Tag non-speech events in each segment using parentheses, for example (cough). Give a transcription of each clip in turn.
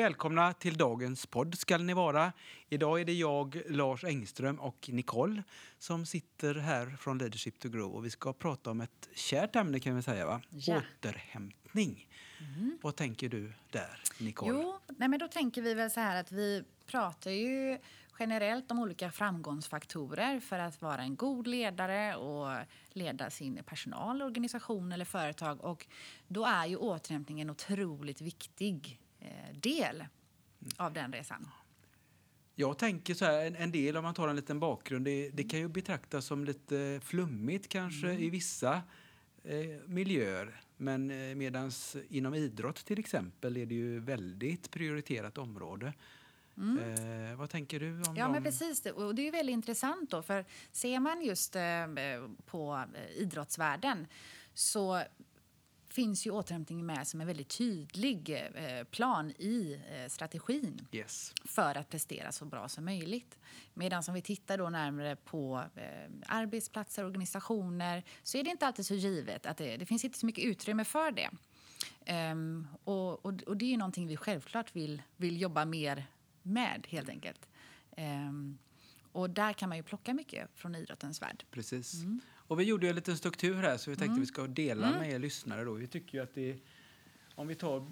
Välkomna till dagens podd ska ni vara. Idag är det jag, Lars Engström och Nicole som sitter här från Leadership to Grow och vi ska prata om ett kärt ämne kan vi säga, va? Ja. Återhämtning. Vad tänker du där, Nicole? Jo, nej men då tänker vi väl så här att vi pratar ju generellt om olika framgångsfaktorer för att vara en god ledare och leda sin personal, organisation eller företag. Och då är ju återhämtning en otroligt viktig del av den resan. Jag tänker så här, en, en del om man tar en liten bakgrund, det, det kan ju betraktas som lite flummigt kanske i vissa eh, miljöer. Men eh, medans inom idrott till exempel är det ju väldigt prioriterat område. Eh, vad tänker du om Ja, dem? men precis. det. Och det är ju väldigt intressant då, för ser man just eh, på eh, idrottsvärlden så finns ju återhämtning med som en väldigt tydlig eh, plan i eh, strategin Yes. för att prestera så bra som möjligt. Medan om vi tittar då närmare på eh, arbetsplatser och organisationer så är det inte alltid så givet att det, det finns inte så mycket utrymme för det. Ehm, och, och, och det är ju någonting vi självklart vill, vill jobba mer med helt enkelt. Ehm, och där kan man ju plocka mycket från idrottens värld. Precis. Mm. Och vi gjorde en liten struktur här så vi tänkte vi ska dela med er lyssnare då. Vi tycker att det om vi tar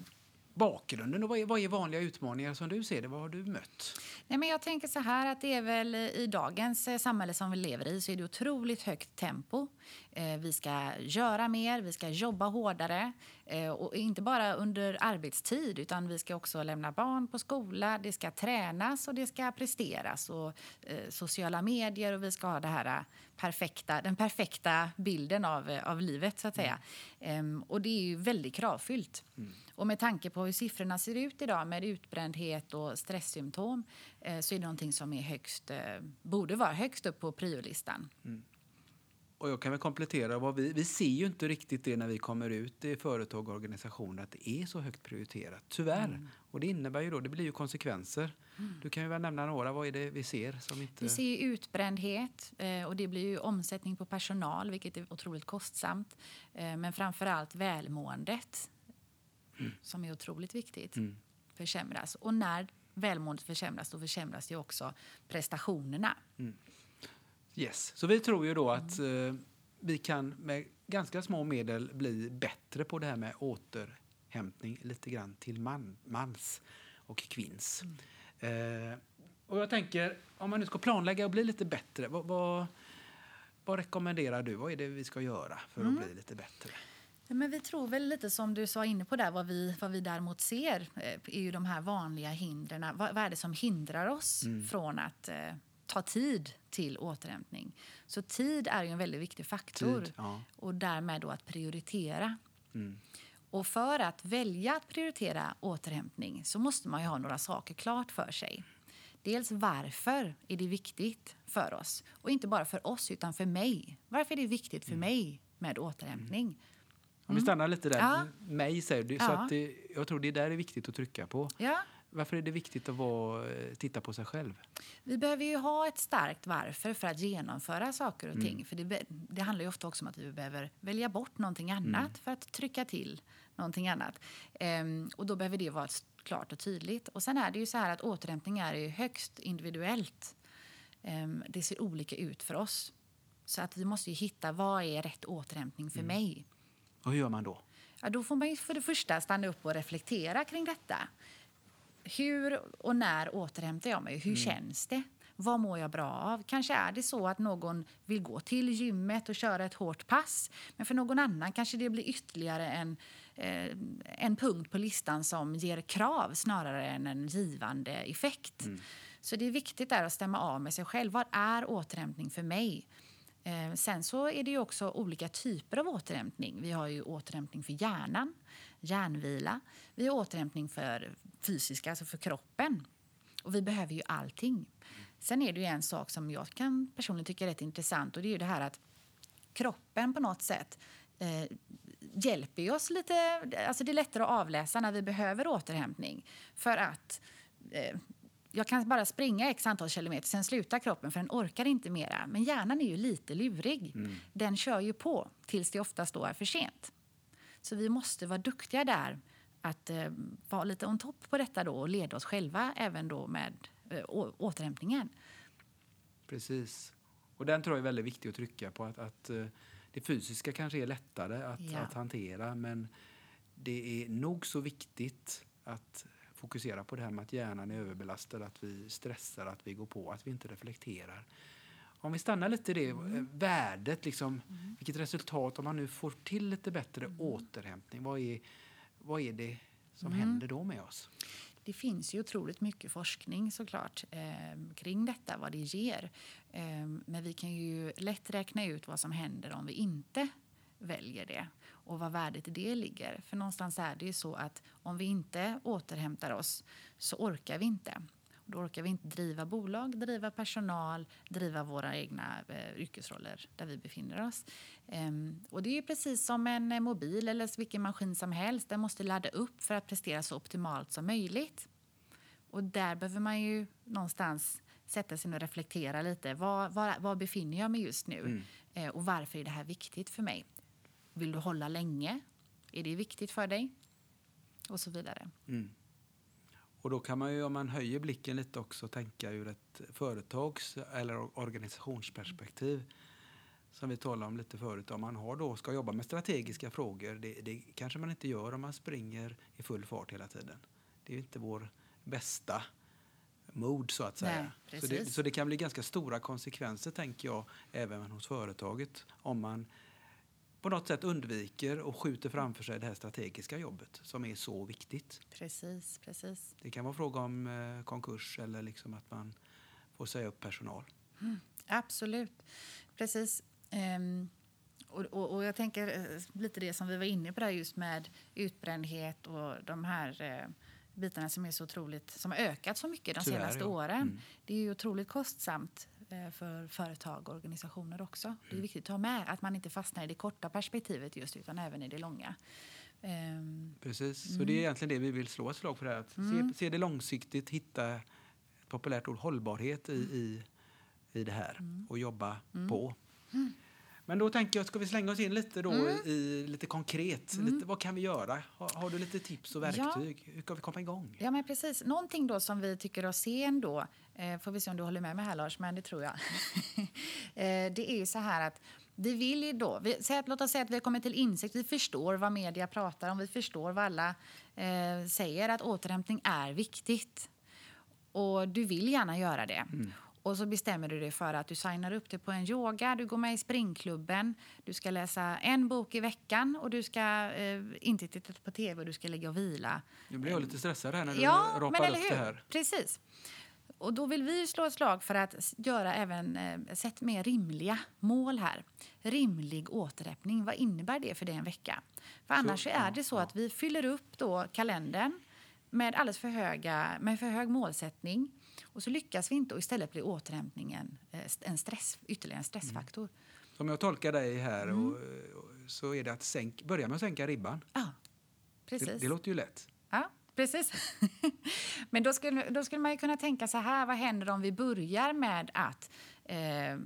bakgrunden, och vad är, vad är vanliga utmaningar som du ser det? Vad har du mött? Nej, men jag tänker så här att det är väl i dagens eh, samhälle som vi lever i så är det otroligt högt tempo. Eh, vi ska göra mer, vi ska jobba hårdare eh, och inte bara under arbetstid utan vi ska också lämna barn på skola, det ska tränas och det ska presteras och sociala medier och vi ska ha det här perfekta, den perfekta bilden av, av livet så att säga. Ehm, och det är ju väldigt kravfyllt. Och med tanke på hur siffrorna ser ut idag med utbrändhet och stresssymptom eh, så är det någonting som är högst, eh, borde vara högst upp på priolistan. Och jag kan väl komplettera, vad vi, vi ser ju inte riktigt det när vi kommer ut i företag och organisationer att det är så högt prioriterat, tyvärr. Mm. Och det innebär ju då, det blir ju konsekvenser. Du kan ju väl nämna några, vad är det vi ser som inte... Vi ser utbrändhet eh, och det blir ju omsättning på personal vilket är otroligt kostsamt. Eh, Men framför allt välmåendet som är otroligt viktigt försämras. Och när välmåendet försämras då försämras ju också prestationerna. Yes. Så vi tror ju då att eh, vi kan med ganska små medel bli bättre på det här med återhämtning lite grann till man, mans och kvinns. Eh, och jag tänker, om man nu ska planlägga och bli lite bättre, vad, vad, vad rekommenderar du? Vad är det vi ska göra för att bli lite bättre? Men vi tror väl lite som du sa inne på där, vad vi, vad vi däremot ser eh, är ju de här vanliga hindren. Vad, vad är det som hindrar oss från att eh, ta tid till återhämtning? Så tid är ju en väldigt viktig faktor Tid, ja. och därmed då att prioritera. Och för att välja att prioritera återhämtning så måste man ju ha några saker klart för sig. Dels varför är det viktigt för oss? Och inte bara för oss, utan för mig. Varför är det viktigt för mig med återhämtning? Om vi stannar lite där, Ja. mig säger du, så att det, jag tror det där är viktigt att trycka på. Ja, Varför är det viktigt att vara, eh, titta på sig själv? Vi behöver ju ha ett starkt varför för att genomföra saker och ting. För det, det handlar ju ofta också om att vi behöver välja bort någonting annat för att trycka till någonting annat. Ehm, och då behöver det vara klart och tydligt. Och sen är det ju så här att återhämtning är ju högst individuellt. Ehm, det ser olika ut för oss. Så att vi måste ju hitta vad är rätt återhämtning för mig. Och hur gör man då? Ja, då får man för det första stanna upp och reflektera kring detta. Hur och när återhämtar jag mig? Hur känns det? Vad mår jag bra av? Kanske är det så att någon vill gå till gymmet och köra ett hårt pass. Men för någon annan kanske det blir ytterligare en, eh, en punkt på listan som ger krav snarare än en givande effekt. Så det är viktigt där att stämma av med sig själv. Vad är återhämtning för mig? Eh, sen så är det ju också olika typer av återhämtning. Vi har ju återhämtning för hjärnan, hjärnvila. Vi har återhämtning för fysiska, alltså för kroppen. Och vi behöver ju allting. Sen är det ju en sak som jag kan personligen tycka är rätt intressant och det är ju det här att kroppen på något sätt eh, hjälper oss lite. Alltså det är lättare att avläsa när vi behöver återhämtning. För att eh, jag kan bara springa x antal kilometer, sen slutar kroppen för den orkar inte mera. Men hjärnan är ju lite lurig. Mm. Den kör ju på tills det oftast då är för sent. Så vi måste vara duktiga där att eh, vara lite on top på detta då och leda oss själva även då med eh, återhämtningen. Precis. Och den tror jag är väldigt viktig att trycka på. Att, att eh, det fysiska kanske är lättare att, ja. att hantera men det är nog så viktigt att fokusera på det här med att hjärnan är överbelastad, att vi stressar, att vi går på, att vi inte reflekterar. Om vi stannar lite i det mm. Eh, värdet, liksom, mm. vilket resultat, om man nu får till lite bättre mm. återhämtning, vad är, vad är det som mm. händer då med oss? Det finns ju otroligt mycket forskning såklart eh, kring detta, vad det ger. Eh, men vi kan ju lätt räkna ut vad som händer om vi inte väljer det och vad värdet i det ligger. För någonstans är det ju så att om vi inte återhämtar oss så orkar vi inte. Då orkar vi inte driva bolag, driva personal, driva våra egna eh, yrkesroller där vi befinner oss. Ehm, och det är precis som en eh, mobil eller vilken maskin som helst. Den måste ladda upp för att prestera så optimalt som möjligt. Och där behöver man ju någonstans sätta sig och reflektera lite. Var, var, var befinner jag mig just nu? Mm. Eh, och varför är det här viktigt för mig? Vill du hålla länge? Är det viktigt för dig? Och så vidare. Mm. Och då kan man ju, om man höjer blicken lite också, tänka ur ett företags eller organisationsperspektiv. Som vi talade om lite förut. Om man har då, ska jobba med strategiska frågor, det, det kanske man inte gör om man springer i full fart hela tiden. Det är ju inte vår bästa mod så att säga. Nej, så, det, så det kan bli ganska stora konsekvenser tänker jag även hos företaget om man på något sätt undviker och skjuter framför sig det här strategiska jobbet som är så viktigt. Precis, precis. Det kan vara fråga om eh, konkurs eller liksom att man får säga upp personal. Mm, absolut, precis. Um, och, och, och, jag tänker eh, lite det som vi var inne på där just med utbrändhet och de här eh, bitarna som är så otroligt, som har ökat så mycket de Tyvärr, senaste ja. åren. Mm. Det är ju otroligt kostsamt för företag och organisationer också. Det är mm. viktigt att ha med att man inte fastnar i det korta perspektivet just utan även i det långa. Um, Precis, så mm. det är egentligen det vi vill slå ett slag för. Att mm. se, se det långsiktigt, hitta ett populärt ord, hållbarhet i, i, i det här mm. och jobba mm. på. Men då tänker jag, ska vi slänga oss in lite då mm. i lite konkret? Mm. Lite, vad kan vi göra? Har, har, du lite tips och verktyg? Ja. Hur kan vi komma igång? Ja, men precis. Någonting då som vi tycker oss se ändå, eh, får vi se om du håller med mig här Lars, men det tror jag. (laughs) eh, det är ju så här att vi vill ju då, vi, säg att, låt oss säga att vi har kommit till insikt, vi förstår vad media pratar om, vi förstår vad alla eh, säger, att återhämtning är viktigt. Och du vill gärna göra det. Mm. Och så bestämmer du dig för att du signar upp dig på en yoga, du går med i springklubben, du ska läsa en bok i veckan och du ska eh, inte titta på tv och du ska ligga och vila. Nu blir jag lite stressad här när du ja, rapar upp hur? det här. Precis. Och då vill vi slå ett slag för att göra även eh, sätt mer rimliga mål här. Rimlig återhämtning, vad innebär det för dig en vecka? För annars så, är det så ja. att vi fyller upp då kalendern med alldeles för, höga, med för hög målsättning och så lyckas vi inte och istället blir återhämtningen eh, en stress, ytterligare en stressfaktor. Mm. Som jag tolkar dig här mm. och, så är det att sänk, börja med att sänka ribban. Ja, precis. Det, det låter ju lätt. Ja, precis. (laughs) Men då skulle, då skulle man kunna tänka så här, vad händer om vi börjar med att eh,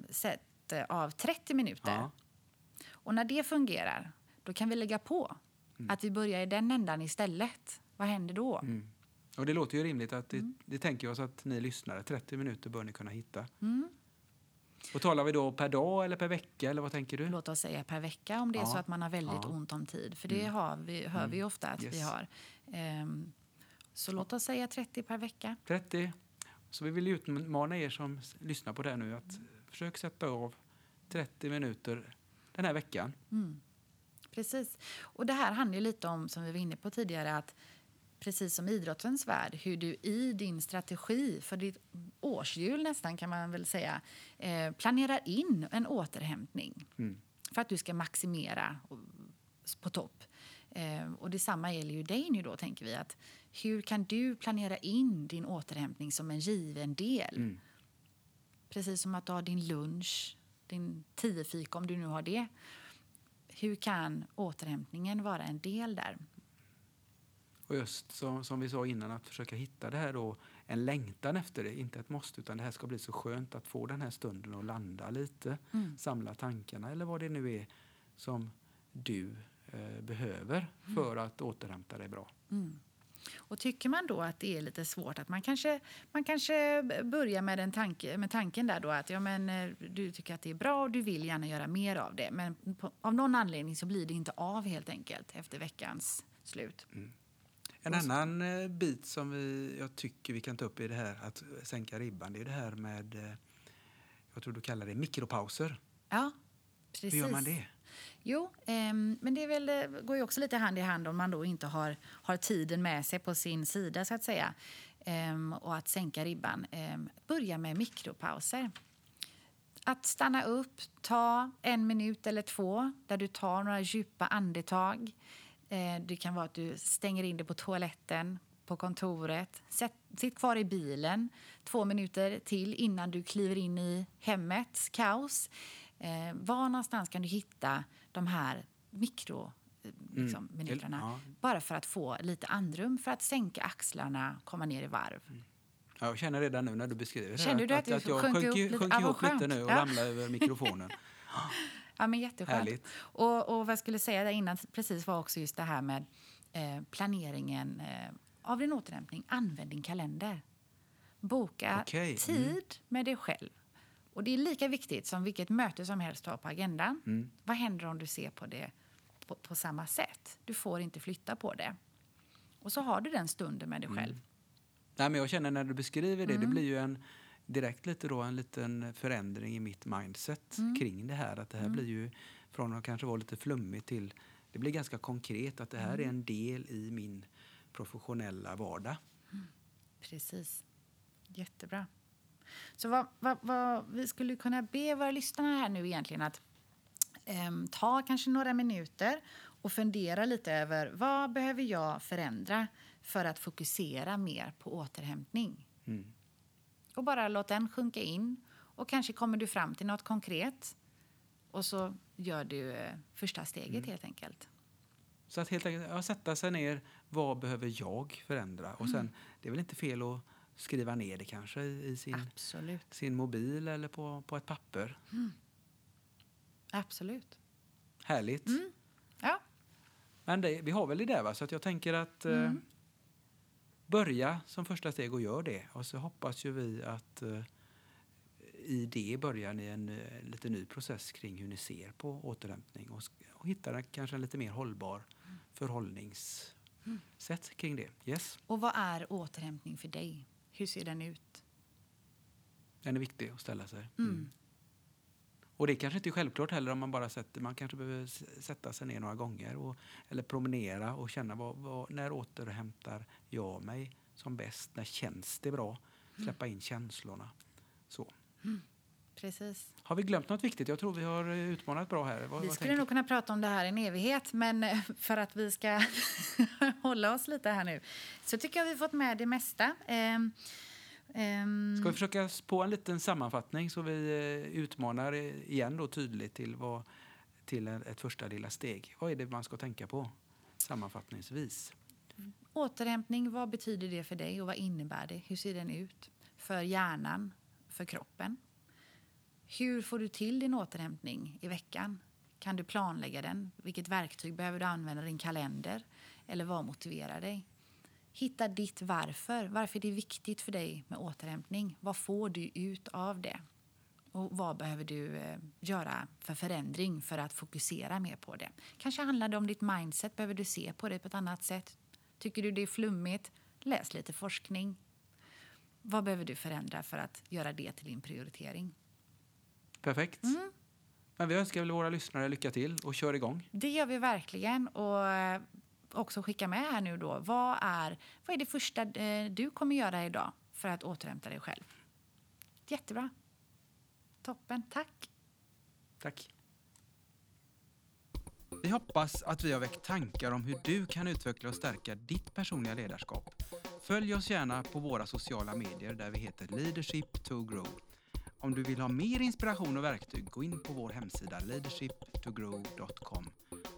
sätta av 30 minuter? Ja. Och när det fungerar, då kan vi lägga på mm. att vi börjar i den ändan istället. Vad händer då? Mm. Och det låter ju rimligt att det, mm. det tänker jag oss att ni lyssnare, 30 minuter bör ni kunna hitta. Mm. Och talar vi då per dag eller per vecka eller vad tänker du? Låt oss säga per vecka om det ja. är så att man har väldigt ja. ont om tid. För det mm. har vi, hör vi mm. ofta att yes. vi har. Um, så låt oss säga 30 per vecka. 30. Så vi vill utmana er som lyssnar på det här nu att försök sätta av 30 minuter den här veckan. Mm. Precis. Och det här handlar lite om, som vi var inne på tidigare, att precis som idrottens värld, hur du i din strategi för ditt årshjul nästan kan man väl säga, eh, planerar in en återhämtning mm. för att du ska maximera på topp. Eh, och detsamma gäller ju dig nu då, tänker vi. att Hur kan du planera in din återhämtning som en given del? Mm. Precis som att du har din lunch din tiofika om du nu har det. Hur kan återhämtningen vara en del där? Och just som, som vi sa innan, att försöka hitta det här då, en längtan efter det, inte ett måste, utan det här ska bli så skönt att få den här stunden att landa lite, Mm. samla tankarna eller vad det nu är som du eh, behöver för att återhämta dig bra. Mm. Och tycker man då att det är lite svårt att man kanske, man kanske börjar med, en tanke, med tanken där då att ja, men, eh, du tycker att det är bra och du vill gärna göra mer av det. Men på, av någon anledning så blir det inte av helt enkelt efter veckans slut. En annan eh, bit som vi, jag tycker vi kan ta upp i det här att sänka ribban, det är det här med, eh, jag tror du kallar det mikropauser. Ja, precis. Hur gör man det? Jo, ehm, men det väl, det går ju också lite hand i hand om man då inte har, har tiden med sig på sin sida så att säga. Ehm, och att sänka ribban. Ehm, börja med mikropauser. Att stanna upp, ta en minut eller två där du tar några djupa andetag. Eh, det kan vara att du stänger in dig på toaletten, på kontoret. Sätt, sitt kvar i bilen två minuter till innan du kliver in i hemmets kaos. Eh, var någonstans kan du hitta de här mikro eh, liksom, Mm. minuterna? Ja. Bara för att få lite andrum, för att sänka axlarna, komma ner i varv. Ja, jag känner redan nu när du beskriver här du att du jag sjönk sjönk, ihop lite? sjönk ihop lite nu och Ja. ramlade över mikrofonen. (laughs) Ja, men jätteskönt. Härligt. Och, och vad jag skulle säga där innan precis var också just det här med eh, planeringen eh, av din återhämtning. Använd din kalender. Boka Okej, mm. tid med dig själv. Och det är lika viktigt som vilket möte som helst har på agendan. Mm. Vad händer om du ser på det på, på samma sätt? Du får inte flytta på det. Och så har du den stunden med dig Mm. själv. Nej, men jag känner när du beskriver det, det Mm. blir ju en direkt lite då en liten förändring i mitt mindset Mm. kring det här. Att det här blir ju från att kanske vara lite flummigt till det blir ganska konkret att det här Mm. är en del i min professionella vardag. Precis. Jättebra. Så vad, vad, vad vi skulle kunna be våra lyssnare här nu egentligen att ehm, ta kanske några minuter och fundera lite över vad behöver jag förändra för att fokusera mer på återhämtning. Mm. Och bara låt den sjunka in och kanske kommer du fram till något konkret och så gör du eh, första steget helt enkelt. Så att helt enkelt ja, sätta sig ner, vad behöver jag förändra? Och sen, det är väl inte fel att skriva ner det kanske i, sin, Absolut. sin mobil eller på, på ett papper. Absolut. Härligt. Ja. Men det, vi har väl det där va? Så att jag tänker att eh, Mm. Börja som första steg och gör det. Och så hoppas ju vi att eh, i det börjar ni en eh, lite ny process kring hur ni ser på återhämtning och, och hittar en- kanske en lite mer hållbar förhållningssätt kring det. Yes, Och vad är återhämtning för dig? Hur ser den ut? den är viktig att ställa sig. Mm. Och det kanske inte är självklart heller om man bara sätter, man kanske behöver sätta sig ner några gånger och, eller promenera och känna vad, vad, när återhämtar jag mig som bäst? När känns det bra? Släppa in känslorna. Så. Precis. Har vi glömt något viktigt? Jag tror vi har eh, utmanat bra här. Vad, Vi vad skulle tänker- nog kunna prata om det här en evighet, men eh, för att vi ska (laughs) hålla oss lite här nu så tycker jag vi fått med det mesta. Ehm, Ska vi försöka på en liten sammanfattning så vi eh, utmanar eh, igen då tydligt till, vad, till ett första lilla steg. Vad är det man ska tänka på sammanfattningsvis? Återhämtning, vad betyder det för dig och vad innebär det? Hur ser den ut för hjärnan, för kroppen? Hur får du till din återhämtning i veckan? Kan du planlägga den? Vilket verktyg behöver du använda? Din kalender? Eller vad motiverar dig? Hitta ditt varför. Varför är det viktigt för dig med återhämtning? Vad får du ut av det? Och vad behöver du eh, göra för förändring för att fokusera mer på det? Kanske handlar det om ditt mindset. Behöver du se på det på ett annat sätt? Tycker du det är flummigt? Läs lite forskning. Vad behöver du förändra för att göra det till din prioritering? Perfekt. Mm. Men vi önskar väl våra lyssnare lycka till och kör igång. Det gör vi verkligen. Och eh, också skicka med här nu då. Vad är, vad är det första eh, du kommer göra idag för att återhämta dig själv? Jättebra. Toppen. Tack. Tack. Vi hoppas att vi har väckt tankar om hur du kan utveckla och stärka ditt personliga ledarskap. Följ oss gärna på våra sociala medier där vi heter Leadership to Grow. Om du vill ha mer inspiration och verktyg, gå in på vår hemsida leadershiptogrow.com.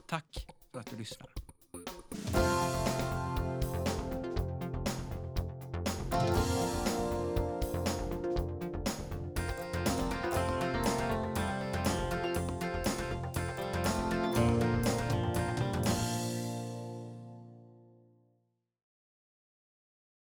Tack för att du lyssnar. Bye.